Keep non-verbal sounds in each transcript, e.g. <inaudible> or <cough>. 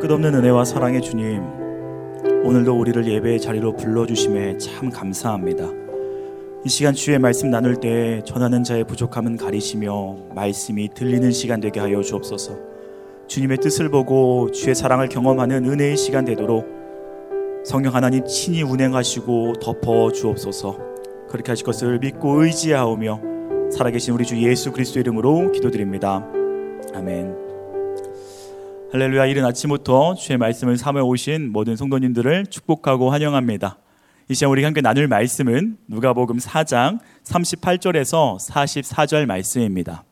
끝없는 은혜와 사랑의 주님, 오늘도 우리를 예배의 자리로 불러주심에 참 감사합니다. 이 시간 주의 말씀 나눌 때 전하는 자의 부족함은 가리시며 말씀이 들리는 시간 되게 하여 주옵소서. 주님의 뜻을 보고 주의 사랑을 경험하는 은혜의 시간 되도록 성령 하나님 친히 운행하시고 덮어 주옵소서. 그렇게 하실 것을 믿고 의지하오며 살아계신 우리 주 예수 그리스도 이름으로 기도드립니다. 아멘. 할렐루야 이른 아침부터 주의 말씀을 삼아 오신 모든 성도님들을 축복하고 환영합니다. 이 시간 우리 함께 나눌 말씀은 누가복음 4장 38절에서 44절 말씀입니다.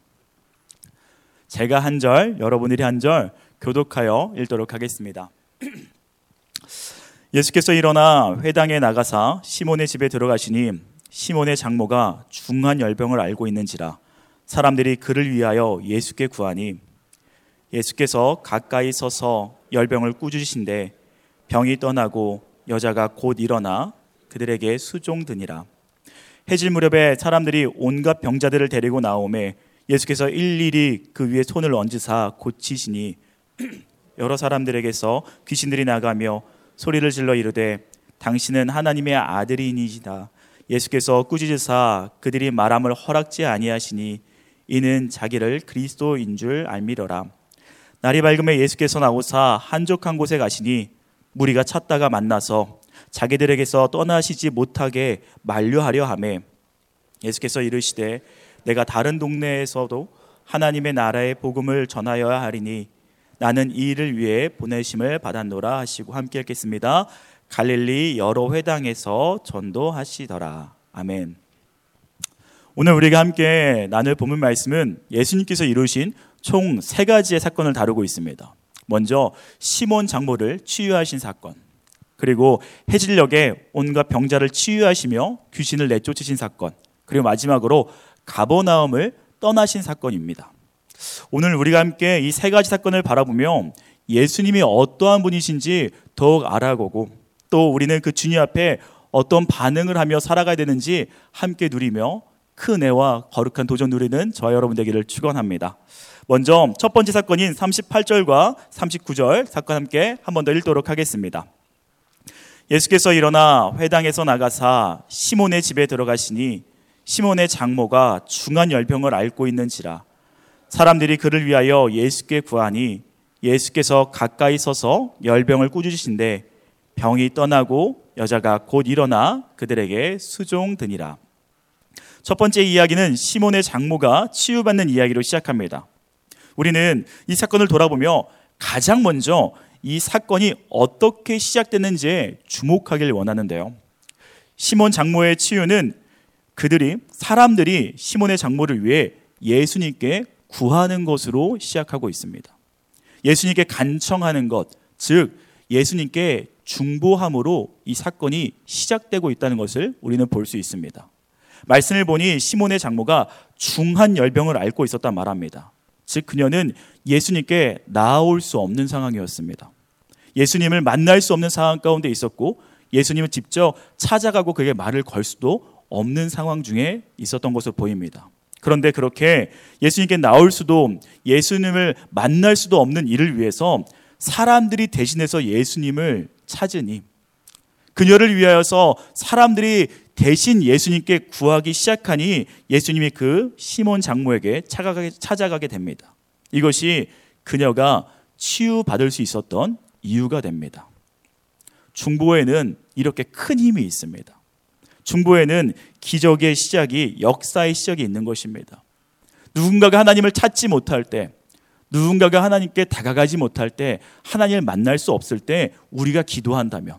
제가 한 절, 여러분들이 한 절 교독하여 읽도록 하겠습니다. <clears throat> 예수께서 일어나 회당에 나가사 시몬의 집에 들어가시니 시몬의 장모가 중한 열병을 알고 있는지라 사람들이 그를 위하여 예수께 구하니 예수께서 가까이 서서 열병을 꾸짖으신데 병이 떠나고 여자가 곧 일어나 그들에게 수종드니라. 해질 무렵에 사람들이 온갖 병자들을 데리고 나오매 예수께서 일일이 그 위에 손을 얹으사 고치시니 <clears throat> 여러 사람들에게서 귀신들이 나가며 소리를 질러 이르되 당신은 하나님의 아들이니시다. 예수께서 꾸짖으사 그들이 말함을 허락지 아니하시니 이는 자기를 그리스도인 줄 알미러라. 날이 밝으면 예수께서 나오사 한적한 곳에 가시니 무리가 찾다가 만나서 자기들에게서 떠나시지 못하게 만류하려 하매 예수께서 이르시되 내가 다른 동네에서도 하나님의 나라의 복음을 전하여야 하리니 나는 이 일을 위해 보내심을 받았노라 하시고 함께 읽겠습니다. 갈릴리 여러 회당에서 전도하시더라. 아멘. 오늘 우리가 함께 나눌 본문 말씀은 예수님께서 이루신 총 세 가지의 사건을 다루고 있습니다. 먼저 시몬 장모를 치유하신 사건. 그리고 해질녘에 온갖 병자를 치유하시며 귀신을 내쫓으신 사건. 그리고 마지막으로 가버나움을 떠나신 사건입니다. 오늘 우리가 함께 이 세 가지 사건을 바라보며 예수님이 어떠한 분이신지 더욱 알아보고 또 우리는 그 주님 앞에 어떤 반응을 하며 살아가야 되는지 함께 누리며 큰 애와 거룩한 도전 누리는 저와 여러분 되기를 축원합니다. 먼저 첫 번째 사건인 38절과 39절 사건 함께 한 번 더 읽도록 하겠습니다. 예수께서 일어나 회당에서 나가사 시몬의 집에 들어가시니 시몬의 장모가 중한 열병을 앓고 있는지라 사람들이 그를 위하여 예수께 구하니 예수께서 가까이 서서 열병을 꾸짖으신데 병이 떠나고 여자가 곧 일어나 그들에게 수종드니라. 첫 번째 이야기는 시몬의 장모가 치유받는 이야기로 시작합니다. 우리는 이 사건을 돌아보며 가장 먼저 이 사건이 어떻게 시작됐는지에 주목하길 원하는데요. 시몬 장모의 치유는 그들이 사람들이 시몬의 장모를 위해 예수님께 구하는 것으로 시작하고 있습니다. 예수님께 간청하는 것, 즉 예수님께 중보함으로 이 사건이 시작되고 있다는 것을 우리는 볼 수 있습니다. 말씀을 보니 시몬의 장모가 중한 열병을 앓고 있었단 말합니다. 즉 그녀는 예수님께 나아올 수 없는 상황이었습니다. 예수님을 만날 수 없는 상황 가운데 있었고 예수님을 직접 찾아가고 그에게 말을 걸 수도 없는 상황 중에 있었던 것으로 보입니다. 그런데 그렇게 예수님께 나올 수도 예수님을 만날 수도 없는 일을 위해서 사람들이 대신해서 예수님을 찾으니 그녀를 위하여서 사람들이 대신 예수님께 구하기 시작하니 예수님이 그 시몬 장모에게 찾아가게, 찾아가게 됩니다. 이것이 그녀가 치유받을 수 있었던 이유가 됩니다. 중보에는 이렇게 큰 힘이 있습니다. 중보에는 기적의 시작이 역사의 시작이 있는 것입니다. 누군가가 하나님을 찾지 못할 때, 누군가가 하나님께 다가가지 못할 때, 하나님을 만날 수 없을 때 우리가 기도한다면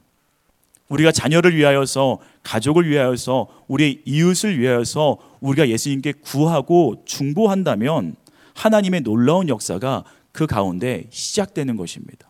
우리가 자녀를 위하여서 가족을 위하여서 우리의 이웃을 위하여서 우리가 예수님께 구하고 중보한다면 하나님의 놀라운 역사가 그 가운데 시작되는 것입니다.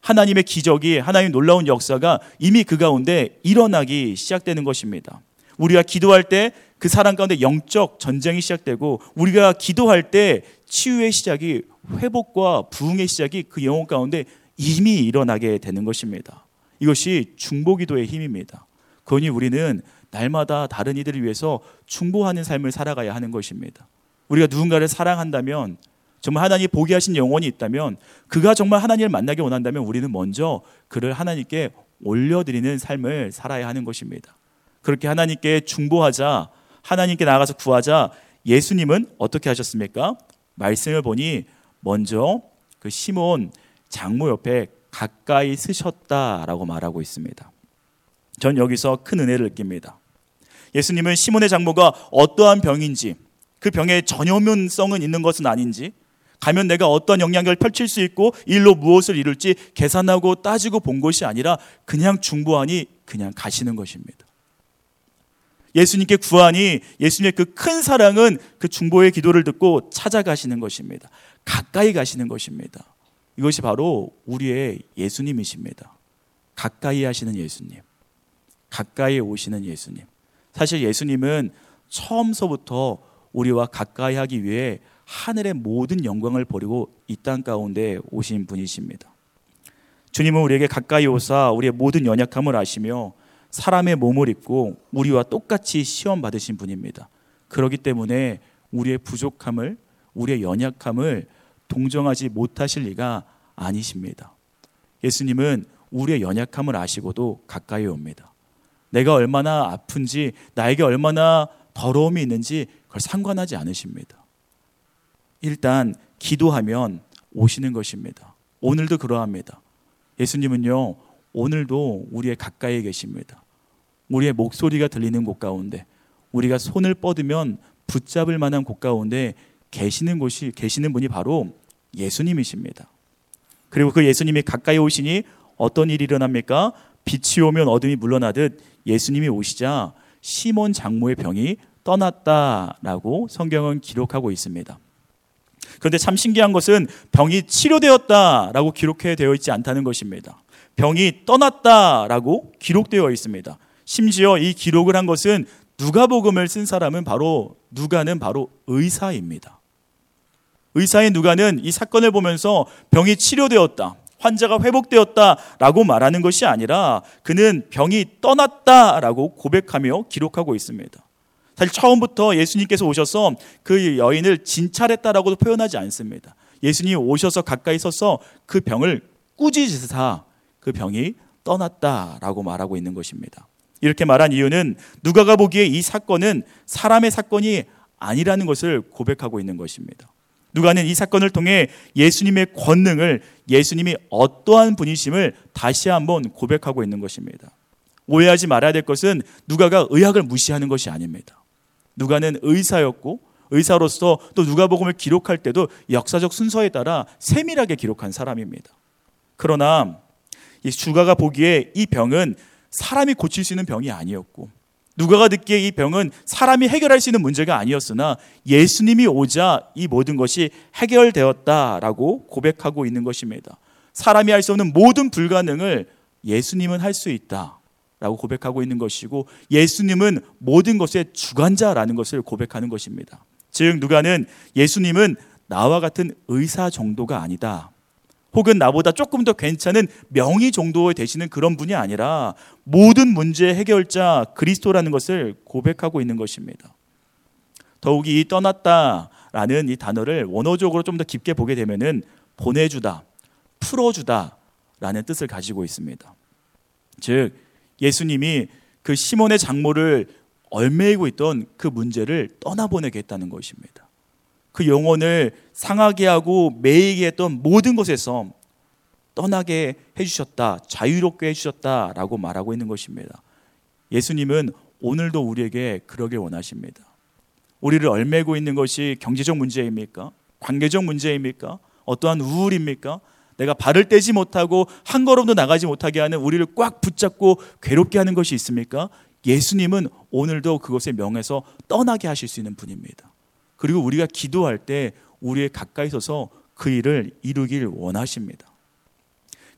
하나님의 기적이 하나님의 놀라운 역사가 이미 그 가운데 일어나기 시작되는 것입니다. 우리가 기도할 때 그 사람 가운데 영적 전쟁이 시작되고 우리가 기도할 때 치유의 시작이 회복과 부흥의 시작이 그 영혼 가운데 이미 일어나게 되는 것입니다. 이것이 중보기도의 힘입니다. 그러니 우리는 날마다 다른 이들을 위해서 중보하는 삶을 살아가야 하는 것입니다. 우리가 누군가를 사랑한다면 정말 하나님이 보게 하신 영혼이 있다면 그가 정말 하나님을 만나기 원한다면 우리는 먼저 그를 하나님께 올려드리는 삶을 살아야 하는 것입니다. 그렇게 하나님께 중보하자, 하나님께 나가서 구하자 예수님은 어떻게 하셨습니까? 말씀을 보니 먼저 그 시몬 장모 옆에 가까이 쓰셨다라고 말하고 있습니다. 전 여기서 큰 은혜를 느낍니다. 예수님은 시몬의 장모가 어떠한 병인지 그 병의 전염성은 있는 것은 아닌지 가면 내가 어떤 영향력을 펼칠 수 있고 일로 무엇을 이룰지 계산하고 따지고 본 것이 아니라 그냥 중보하니 그냥 가시는 것입니다. 예수님께 구하니 예수님의 그 큰 사랑은 그 중보의 기도를 듣고 찾아가시는 것입니다. 가까이 가시는 것입니다. 이것이 바로 우리의 예수님이십니다. 가까이 하시는 예수님. 가까이 오시는 예수님. 사실 예수님은 처음서부터 우리와 가까이 하기 위해 하늘의 모든 영광을 버리고 이 땅 가운데 오신 분이십니다. 주님은 우리에게 가까이 오사 우리의 모든 연약함을 아시며 사람의 몸을 입고 우리와 똑같이 시험 받으신 분입니다. 그렇기 때문에 우리의 부족함을 우리의 연약함을 동정하지 못하실 리가 아니십니다. 예수님은 우리의 연약함을 아시고도 가까이 옵니다. 내가 얼마나 아픈지 나에게 얼마나 더러움이 있는지 그걸 상관하지 않으십니다. 일단 기도하면 오시는 것입니다. 오늘도 그러합니다. 예수님은요, 오늘도 우리의 가까이에 계십니다. 우리의 목소리가 들리는 곳 가운데, 우리가 손을 뻗으면 붙잡을 만한 곳 가운데 계시는 곳이, 계시는 분이 바로 예수님이십니다. 그리고 그 예수님이 가까이 오시니 어떤 일이 일어납니까? 빛이 오면 어둠이 물러나듯 예수님이 오시자 시몬 장모의 병이 떠났다라고 성경은 기록하고 있습니다. 그런데 참 신기한 것은 병이 치료되었다라고 기록해 되어 있지 않다는 것입니다. 병이 떠났다라고 기록되어 있습니다. 심지어 이 기록을 한 것은 누가복음을 쓴 사람은 바로 누가는 바로 의사입니다. 의사인 누가는 이 사건을 보면서 병이 치료되었다. 환자가 회복되었다라고 말하는 것이 아니라 그는 병이 떠났다라고 고백하며 기록하고 있습니다. 사실 처음부터 예수님께서 오셔서 그 여인을 진찰했다라고도 표현하지 않습니다. 예수님이 오셔서 가까이 서서 그 병을 꾸짖으사 그 병이 떠났다라고 말하고 있는 것입니다. 이렇게 말한 이유는 누가가 보기에 이 사건은 사람의 사건이 아니라는 것을 고백하고 있는 것입니다. 누가는 이 사건을 통해 예수님의 권능을 예수님이 어떠한 분이심을 다시 한번 고백하고 있는 것입니다. 오해하지 말아야 될 것은 누가가 의학을 무시하는 것이 아닙니다. 누가는 의사였고 의사로서 또 누가복음을 기록할 때도 역사적 순서에 따라 세밀하게 기록한 사람입니다. 그러나 이 주가가 보기에 이 병은 사람이 고칠 수 있는 병이 아니었고 누가가 듣기에 이 병은 사람이 해결할 수 있는 문제가 아니었으나 예수님이 오자 이 모든 것이 해결되었다라고 고백하고 있는 것입니다. 사람이 할 수 없는 모든 불가능을 예수님은 할 수 있다. 라고 고백하고 있는 것이고 예수님은 모든 것의 주관자라는 것을 고백하는 것입니다. 즉 누가는 예수님은 나와 같은 의사 정도가 아니다. 혹은 나보다 조금 더 괜찮은 명의 정도 되시는 그런 분이 아니라 모든 문제의 해결자 그리스도라는 것을 고백하고 있는 것입니다. 더욱이 이 떠났다라는 이 단어를 원어적으로 좀 더 깊게 보게 되면은 보내주다, 풀어주다라는 뜻을 가지고 있습니다. 즉 예수님이 그 시몬의 장모를 얼매이고 있던 그 문제를 떠나보내게 했다는 것입니다. 그 영혼을 상하게 하고 매이게 했던 모든 것에서 떠나게 해주셨다, 자유롭게 해주셨다라고 말하고 있는 것입니다. 예수님은 오늘도 우리에게 그러길 원하십니다. 우리를 얼매고 있는 것이 경제적 문제입니까? 관계적 문제입니까? 어떠한 우울입니까? 내가 발을 떼지 못하고 한 걸음도 나가지 못하게 하는 우리를 꽉 붙잡고 괴롭게 하는 것이 있습니까? 예수님은 오늘도 그것의 명에서 떠나게 하실 수 있는 분입니다. 그리고 우리가 기도할 때 우리의 가까이 서서 그 일을 이루길 원하십니다.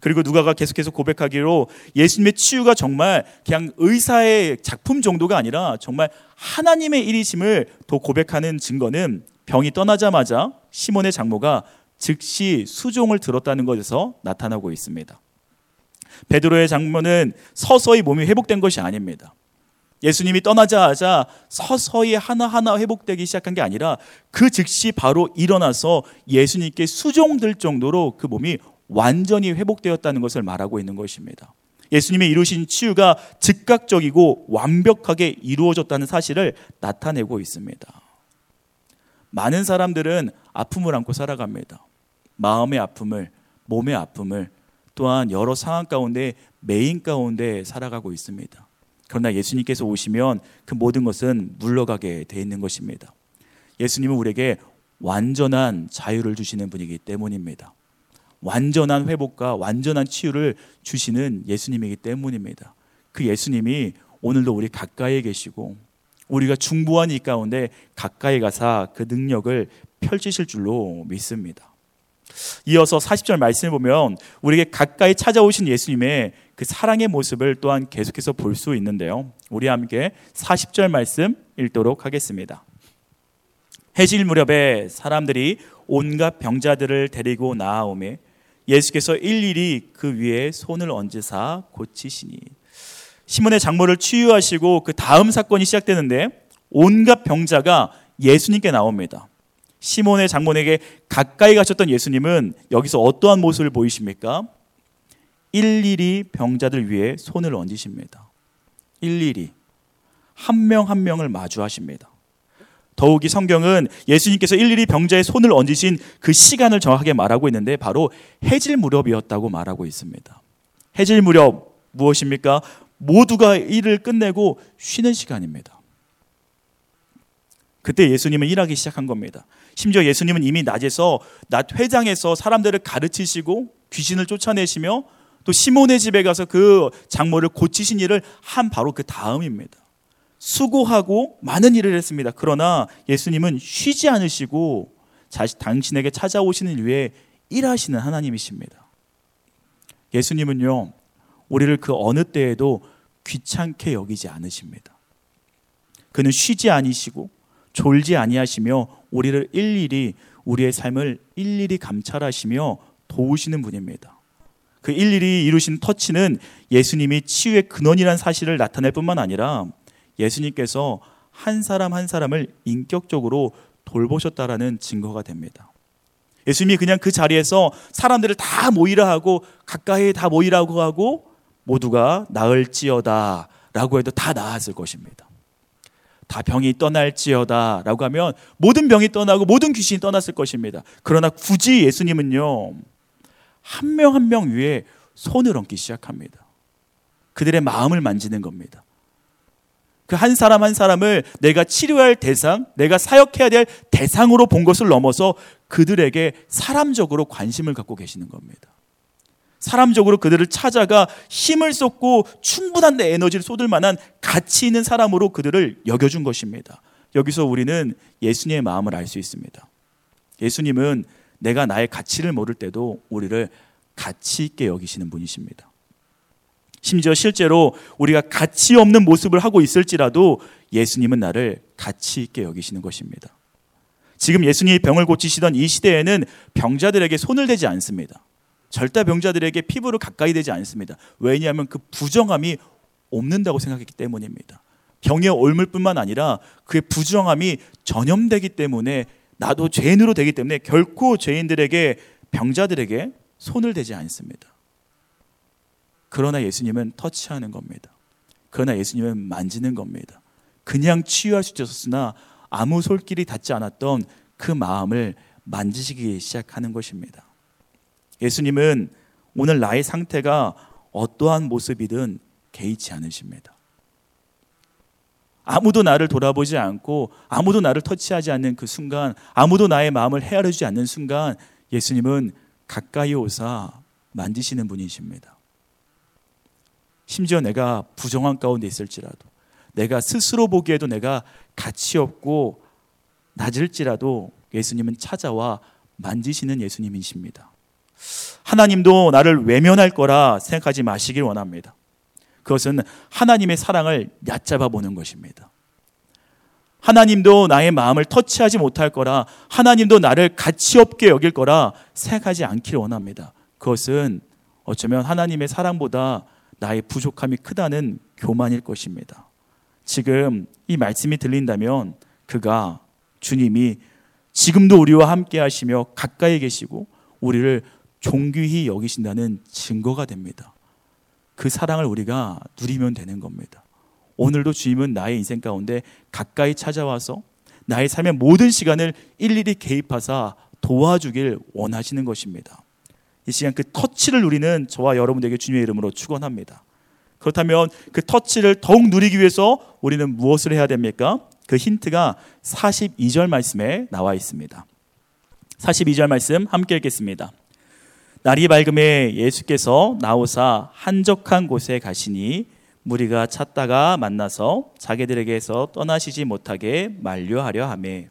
그리고 누가가 계속해서 고백하기로 예수님의 치유가 정말 그냥 의사의 작품 정도가 아니라 정말 하나님의 일이심을 더 고백하는 증거는 병이 떠나자마자 시몬의 장모가 즉시 수종을 들었다는 것에서 나타나고 있습니다. 베드로의 장모는 서서히 몸이 회복된 것이 아닙니다. 예수님이 떠나자마자 서서히 하나하나 회복되기 시작한 게 아니라 그 즉시 바로 일어나서 예수님께 수종될 정도로 그 몸이 완전히 회복되었다는 것을 말하고 있는 것입니다. 예수님이 이루신 치유가 즉각적이고 완벽하게 이루어졌다는 사실을 나타내고 있습니다. 많은 사람들은 아픔을 안고 살아갑니다. 마음의 아픔을, 몸의 아픔을, 또한 여러 상황 가운데 메인 가운데 살아가고 있습니다. 그러나 예수님께서 오시면 그 모든 것은 물러가게 돼 있는 것입니다. 예수님은 우리에게 완전한 자유를 주시는 분이기 때문입니다. 완전한 회복과 완전한 치유를 주시는 예수님이기 때문입니다. 그 예수님이 오늘도 우리 가까이에 계시고 우리가 중보한 이 가운데 가까이 가사 그 능력을 펼치실 줄로 믿습니다. 이어서 40절 말씀을 보면 우리에게 가까이 찾아오신 예수님의 그 사랑의 모습을 또한 계속해서 볼 수 있는데요. 우리 함께 40절 말씀 읽도록 하겠습니다. 해질 무렵에 사람들이 온갖 병자들을 데리고 나아오매 예수께서 일일이 그 위에 손을 얹으사 고치시니 시몬의 장모를 치유하시고 그 다음 사건이 시작되는데 온갖 병자가 예수님께 나옵니다. 시몬의 장모에게 가까이 가셨던 예수님은 여기서 어떠한 모습을 보이십니까? 일일이 병자들 위해 손을 얹으십니다. 일일이 한 명한 한 명을 마주하십니다. 더욱이 성경은 예수님께서 일일이 병자의 손을 얹으신 그 시간을 정확하게 말하고 있는데 바로 해질 무렵이었다고 말하고 있습니다. 해질 무렵 무엇입니까? 모두가 일을 끝내고 쉬는 시간입니다. 그때 예수님은 일하기 시작한 겁니다. 심지어 예수님은 이미 낮에서 낮 회장에서 사람들을 가르치시고 귀신을 쫓아내시며 또 시몬의 집에 가서 그 장모를 고치신 일을 한 바로 그 다음입니다. 수고하고 많은 일을 했습니다. 그러나 예수님은 쉬지 않으시고 자신 당신에게 찾아오시는 일 위해 일하시는 하나님이십니다. 예수님은요, 우리를 그 어느 때에도 귀찮게 여기지 않으십니다. 그는 쉬지 아니시고 졸지 아니하시며 우리를 일일이 우리의 삶을 일일이 감찰하시며 도우시는 분입니다. 그 일일이 이루신 터치는 예수님이 치유의 근원이라는 사실을 나타낼 뿐만 아니라 예수님께서 한 사람 한 사람을 인격적으로 돌보셨다라는 증거가 됩니다. 예수님이 그냥 그 자리에서 사람들을 다 모이라 하고 가까이 다 모이라고 하고 모두가 나을지어다 라고 해도 다 나았을 것입니다. 다 병이 떠날지어다 라고 하면 모든 병이 떠나고 모든 귀신이 떠났을 것입니다. 그러나 굳이 예수님은요, 한 명 한 명 위에 손을 얹기 시작합니다. 그들의 마음을 만지는 겁니다. 그 한 사람 한 사람을 내가 치료할 대상, 내가 사역해야 될 대상으로 본 것을 넘어서 그들에게 사람적으로 관심을 갖고 계시는 겁니다. 사람적으로 그들을 찾아가 힘을 쏟고 충분한 내 에너지를 쏟을 만한 가치 있는 사람으로 그들을 여겨준 것입니다. 여기서 우리는 예수님의 마음을 알 수 있습니다. 예수님은 내가 나의 가치를 모를 때도 우리를 가치 있게 여기시는 분이십니다. 심지어 실제로 우리가 가치 없는 모습을 하고 있을지라도 예수님은 나를 가치 있게 여기시는 것입니다. 지금 예수님이 병을 고치시던 이 시대에는 병자들에게 손을 대지 않습니다. 절대 병자들에게 피부를 가까이 대지 않습니다. 왜냐하면 그 부정함이 없는다고 생각했기 때문입니다. 병에 옮을 뿐만 아니라 그의 부정함이 전염되기 때문에 나도 죄인으로 되기 때문에 결코 죄인들에게 병자들에게 손을 대지 않습니다. 그러나 예수님은 터치하는 겁니다. 그러나 예수님은 만지는 겁니다. 그냥 치유할 수 있었으나 아무 솔길이 닿지 않았던 그 마음을 만지시기 시작하는 것입니다. 예수님은 오늘 나의 상태가 어떠한 모습이든 개의치 않으십니다. 아무도 나를 돌아보지 않고 아무도 나를 터치하지 않는 그 순간, 아무도 나의 마음을 헤아려주지 않는 순간 예수님은 가까이 오사 만지시는 분이십니다. 심지어 내가 부정한 가운데 있을지라도 내가 스스로 보기에도 내가 가치 없고 낮을지라도 예수님은 찾아와 만지시는 예수님이십니다. 하나님도 나를 외면할 거라 생각하지 마시길 원합니다. 그것은 하나님의 사랑을 얕잡아 보는 것입니다. 하나님도 나의 마음을 터치하지 못할 거라 하나님도 나를 가치 없게 여길 거라 생각하지 않기를 원합니다. 그것은 어쩌면 하나님의 사랑보다 나의 부족함이 크다는 교만일 것입니다. 지금 이 말씀이 들린다면 그가 주님이 지금도 우리와 함께 하시며 가까이 계시고 우리를 존귀히 여기신다는 증거가 됩니다. 그 사랑을 우리가 누리면 되는 겁니다. 오늘도 주님은 나의 인생 가운데 가까이 찾아와서 나의 삶의 모든 시간을 일일이 개입하사 도와주길 원하시는 것입니다. 이 시간 그 터치를 누리는 저와 여러분에게 주님의 이름으로 축원합니다. 그렇다면 그 터치를 더욱 누리기 위해서 우리는 무엇을 해야 됩니까? 그 힌트가 42절 말씀에 나와 있습니다. 42절 말씀 함께 읽겠습니다. 날이 밝음에 예수께서 나오사 한적한 곳에 가시니 무리가 찾다가 만나서 자기들에게서 떠나시지 못하게 만류하려 하매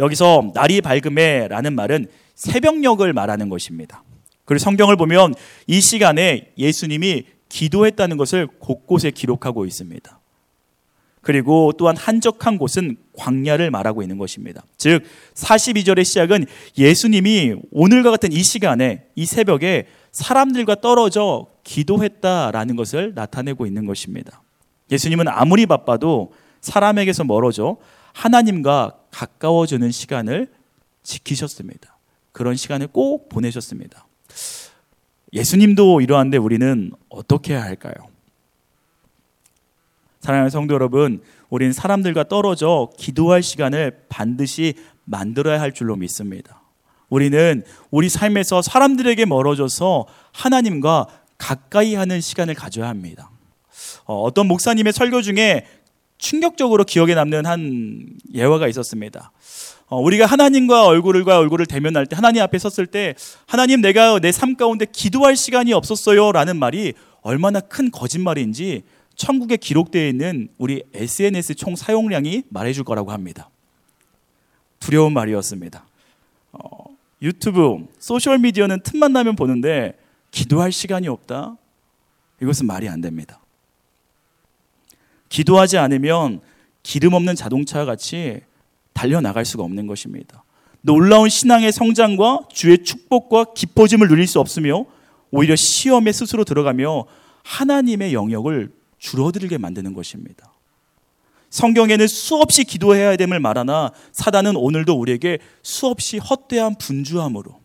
여기서 날이 밝음에라는 말은 새벽녘을 말하는 것입니다. 그리고 성경을 보면 이 시간에 예수님이 기도했다는 것을 곳곳에 기록하고 있습니다. 그리고 또한 한적한 곳은 광야를 말하고 있는 것입니다. 즉 42절의 시작은 예수님이 오늘과 같은 이 시간에 이 새벽에 사람들과 떨어져 기도했다라는 것을 나타내고 있는 것입니다. 예수님은 아무리 바빠도 사람에게서 멀어져 하나님과 가까워지는 시간을 지키셨습니다. 그런 시간을 꼭 보내셨습니다. 예수님도 이러한데 우리는 어떻게 해야 할까요? 사랑하는 성도 여러분, 우리는 사람들과 떨어져 기도할 시간을 반드시 만들어야 할 줄로 믿습니다. 우리는 우리 삶에서 사람들에게 멀어져서 하나님과 가까이 하는 시간을 가져야 합니다. 어, 떤 목사님의 설교 중에 충격적으로 기억에 남는 한 예화가 있었습니다. 어, 우리가 하나님과 얼굴과 얼굴을 대면할 때 하나님 앞에 섰을 때 하나님 내가 내 삶 가운데 기도할 시간이 없었어요 라는 말이 얼마나 큰 거짓말인지 천국에 기록되어 있는 우리 SNS 총 사용량이 말해줄 거라고 합니다. 두려운 말이었습니다. 어, 유튜브, 소셜미디어는 틈만 나면 보는데 기도할 시간이 없다? 이것은 말이 안 됩니다. 기도하지 않으면 기름 없는 자동차 같이 달려나갈 수가 없는 것입니다. 놀라운 신앙의 성장과 주의 축복과 깊어짐을 누릴 수 없으며 오히려 시험에 스스로 들어가며 하나님의 영역을 줄어들게 만드는 것입니다. 성경에는 수없이 기도해야 됨을 말하나 사단은 오늘도 우리에게 수없이 헛되한 분주함으로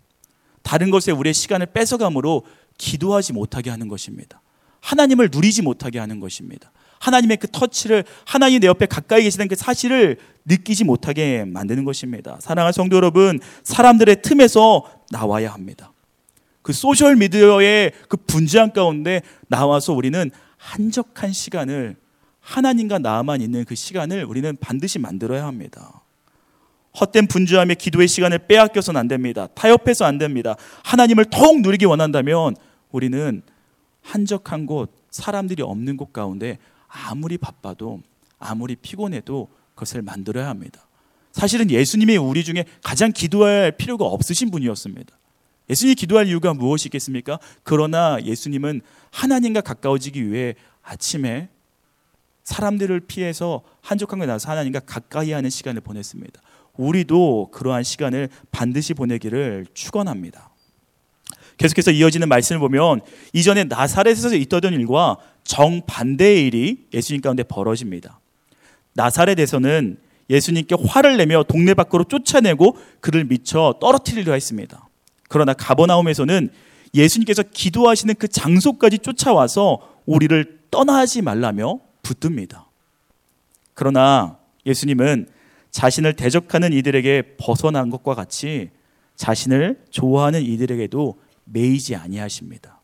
다른 것에 우리의 시간을 뺏어감으로 기도하지 못하게 하는 것입니다. 하나님을 누리지 못하게 하는 것입니다. 하나님의 그 터치를 하나님 내 옆에 가까이 계시는 그 사실을 느끼지 못하게 만드는 것입니다. 사랑하는 성도 여러분, 사람들의 틈에서 나와야 합니다. 그 소셜 미디어의 그 분주한 가운데 나와서 우리는 한적한 시간을 하나님과 나만 있는 그 시간을 우리는 반드시 만들어야 합니다. 헛된 분주함에 기도의 시간을 빼앗겨서는 안 됩니다. 타협해서 안 됩니다. 하나님을 더욱 누리기 원한다면 우리는 한적한 곳, 사람들이 없는 곳 가운데 아무리 바빠도 아무리 피곤해도 그것을 만들어야 합니다. 사실은 예수님이 우리 중에 가장 기도할 필요가 없으신 분이었습니다. 예수님이 기도할 이유가 무엇이 있겠습니까? 그러나 예수님은 하나님과 가까워지기 위해 아침에 사람들을 피해서 한적한 곳에 나서 하나님과 가까이 하는 시간을 보냈습니다. 우리도 그러한 시간을 반드시 보내기를 축원합니다. 계속해서 이어지는 말씀을 보면 이전에 나사렛에서 있던 일과 정반대의 일이 예수님 가운데 벌어집니다. 나사렛에서는 예수님께 화를 내며 동네 밖으로 쫓아내고 그를 미쳐 떨어뜨리려 했습니다. 그러나 가버나움에서는 예수님께서 기도하시는 그 장소까지 쫓아와서 우리를 떠나지 말라며 붙듭니다. 그러나 예수님은 자신을 대적하는 이들에게 벗어난 것과 같이 자신을 좋아하는 이들에게도 매이지 아니하십니다.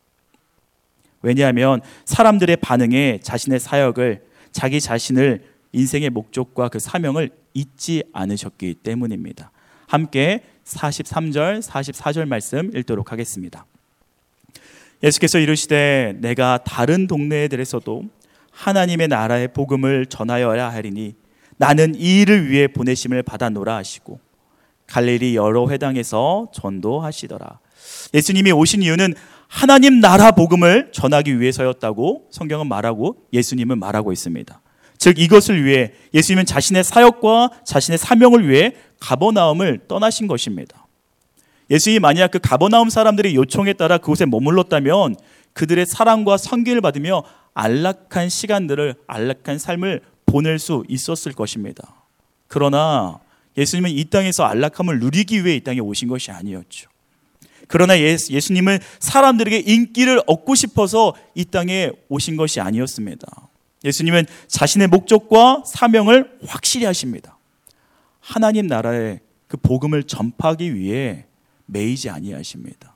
왜냐하면 사람들의 반응에 자신의 사역을 자기 자신을 인생의 목적과 그 사명을 잊지 않으셨기 때문입니다. 함께 43절, 44절 말씀 읽도록 하겠습니다. 예수께서 이르시되 내가 다른 동네들에서도 하나님의 나라의 복음을 전하여야 하리니 나는 이 일을 위해 보내심을 받아노라 하시고 갈릴리 여러 회당에서 전도하시더라. 예수님이 오신 이유는 하나님 나라 복음을 전하기 위해서였다고 성경은 말하고 예수님은 말하고 있습니다. 즉 이것을 위해 예수님은 자신의 사역과 자신의 사명을 위해 가버나움을 떠나신 것입니다. 예수님이 만약 그 가버나움 사람들의 요청에 따라 그곳에 머물렀다면 그들의 사랑과 성기를 받으며 안락한 시간들을 안락한 삶을 보낼 수 있었을 것입니다. 그러나 예수님은 이 땅에서 안락함을 누리기 위해 이 땅에 오신 것이 아니었죠. 그러나 예수, 예수님은 사람들에게 인기를 얻고 싶어서 이 땅에 오신 것이 아니었습니다. 예수님은 자신의 목적과 사명을 확실히 하십니다. 하나님 나라의 그 복음을 전파하기 위해 매이지 아니하십니다.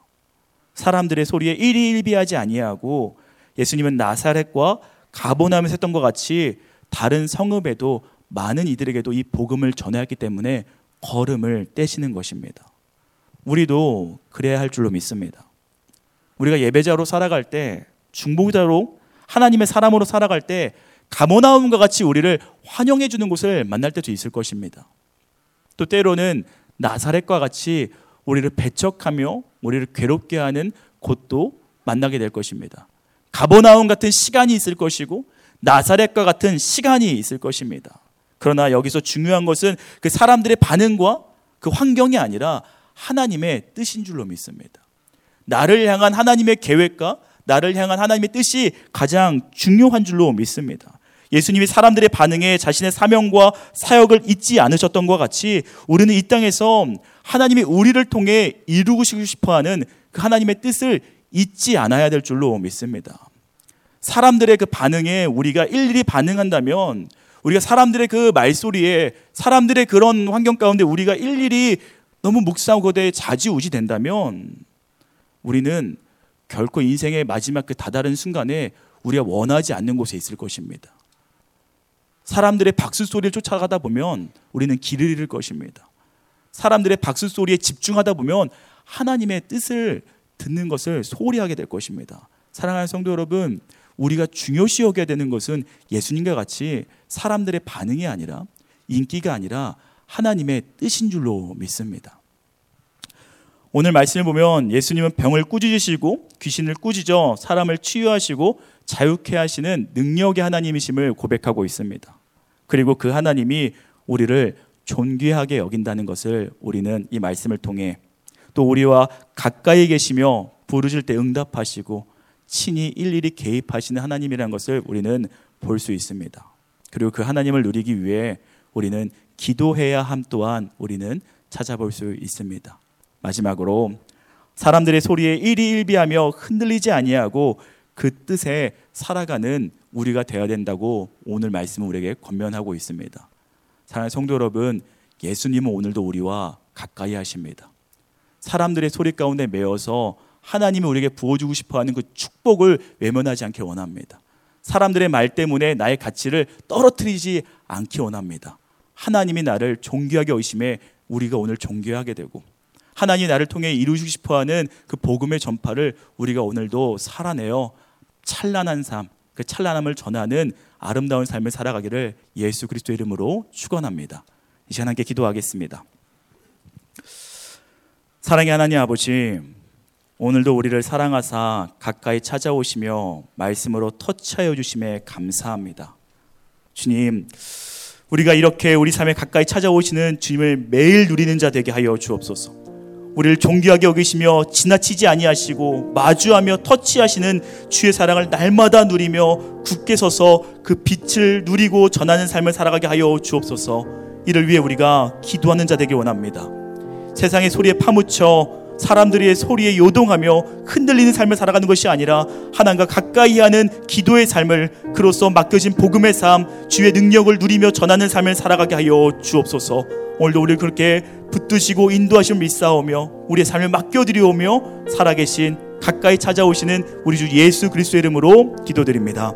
사람들의 소리에 일희일비하지 아니하고 예수님은 나사렛과 가보나움에서 했던 것 같이 다른 성읍에도 많은 이들에게도 이 복음을 전해왔기 때문에 걸음을 떼시는 것입니다. 우리도 그래야 할 줄로 믿습니다. 우리가 예배자로 살아갈 때 중보자로 하나님의 사람으로 살아갈 때 가모나움과 같이 우리를 환영해 주는 곳을 만날 때도 있을 것입니다. 또 때로는 나사렛과 같이 우리를 배척하며 우리를 괴롭게 하는 곳도 만나게 될 것입니다. 가보나움 같은 시간이 있을 것이고 나사렛과 같은 시간이 있을 것입니다. 그러나 여기서 중요한 것은 그 사람들의 반응과 그 환경이 아니라 하나님의 뜻인 줄로 믿습니다. 나를 향한 하나님의 계획과 나를 향한 하나님의 뜻이 가장 중요한 줄로 믿습니다. 예수님이 사람들의 반응에 자신의 사명과 사역을 잊지 않으셨던 것 같이 우리는 이 땅에서 하나님이 우리를 통해 이루고 싶어 하는 그 하나님의 뜻을 잊지 않아야 될 줄로 믿습니다. 사람들의 그 반응에 우리가 일일이 반응한다면 우리가 사람들의 그 말소리에 사람들의 그런 환경 가운데 우리가 일일이 너무 묵상하고대 자지우지 된다면 우리는 결코 인생의 마지막 그 다다른 순간에 우리가 원하지 않는 곳에 있을 것입니다. 사람들의 박수 소리를 쫓아가다 보면 우리는 길을 잃을 것입니다. 사람들의 박수 소리에 집중하다 보면 하나님의 뜻을 듣는 것을 소홀히 하게 될 것입니다. 사랑하는 성도 여러분, 우리가 중요시 여겨야 되는 것은 예수님과 같이 사람들의 반응이 아니라 인기가 아니라 하나님의 뜻인 줄로 믿습니다. 오늘 말씀을 보면 예수님은 병을 꾸짖으시고 귀신을 꾸짖어 사람을 치유하시고 자유케 하시는 능력의 하나님이심을 고백하고 있습니다. 그리고 그 하나님이 우리를 존귀하게 여긴다는 것을 우리는 이 말씀을 통해 또 우리와 가까이 계시며 부르실 때 응답하시고 친히 일일이 개입하시는 하나님이라는 것을 우리는 볼 수 있습니다. 그리고 그 하나님을 누리기 위해 우리는 기도해야 함 또한 우리는 찾아볼 수 있습니다. 마지막으로 사람들의 소리에 일희일비하며 흔들리지 아니하고 그 뜻에 살아가는 우리가 되어야 된다고 오늘 말씀은 우리에게 권면하고 있습니다. 사랑하는 성도 여러분, 예수님은 오늘도 우리와 가까이 하십니다. 사람들의 소리 가운데 매어서 하나님이 우리에게 부어주고 싶어 하는 그 축복을 외면하지 않게 원합니다. 사람들의 말 때문에 나의 가치를 떨어뜨리지 않기 원합니다. 하나님이 나를 존귀하게 의심해 우리가 오늘 존귀하게 되고 하나님이 나를 통해 이루시고 싶어 하는 그 복음의 전파를 우리가 오늘도 살아내어 찬란한 삶, 그 찬란함을 전하는 아름다운 삶을 살아가기를 예수 그리스도 이름으로 축원합니다. 이 시간 함께 기도하겠습니다. 사랑의 하나님 아버지, 오늘도 우리를 사랑하사 가까이 찾아오시며 말씀으로 터치하여 주심에 감사합니다. 주님, 우리가 이렇게 우리 삶에 가까이 찾아오시는 주님을 매일 누리는 자 되게 하여 주옵소서. 우리를 존귀하게 여기시며 지나치지 아니하시고 마주하며 터치하시는 주의 사랑을 날마다 누리며 굳게 서서 그 빛을 누리고 전하는 삶을 살아가게 하여 주옵소서. 이를 위해 우리가 기도하는 자 되길 원합니다. 세상의 소리에 파묻혀 사람들의 소리에 요동하며 흔들리는 삶을 살아가는 것이 아니라 하나님과 가까이 하는 기도의 삶을 그로써 맡겨진 복음의 삶, 주의 능력을 누리며 전하는 삶을 살아가게 하여 주옵소서. 오늘도 우리를 그렇게 붙드시고 인도하심을 믿사오며 우리의 삶을 맡겨드리오며 살아계신 가까이 찾아오시는 우리 주 예수 그리스도의 이름으로 기도드립니다.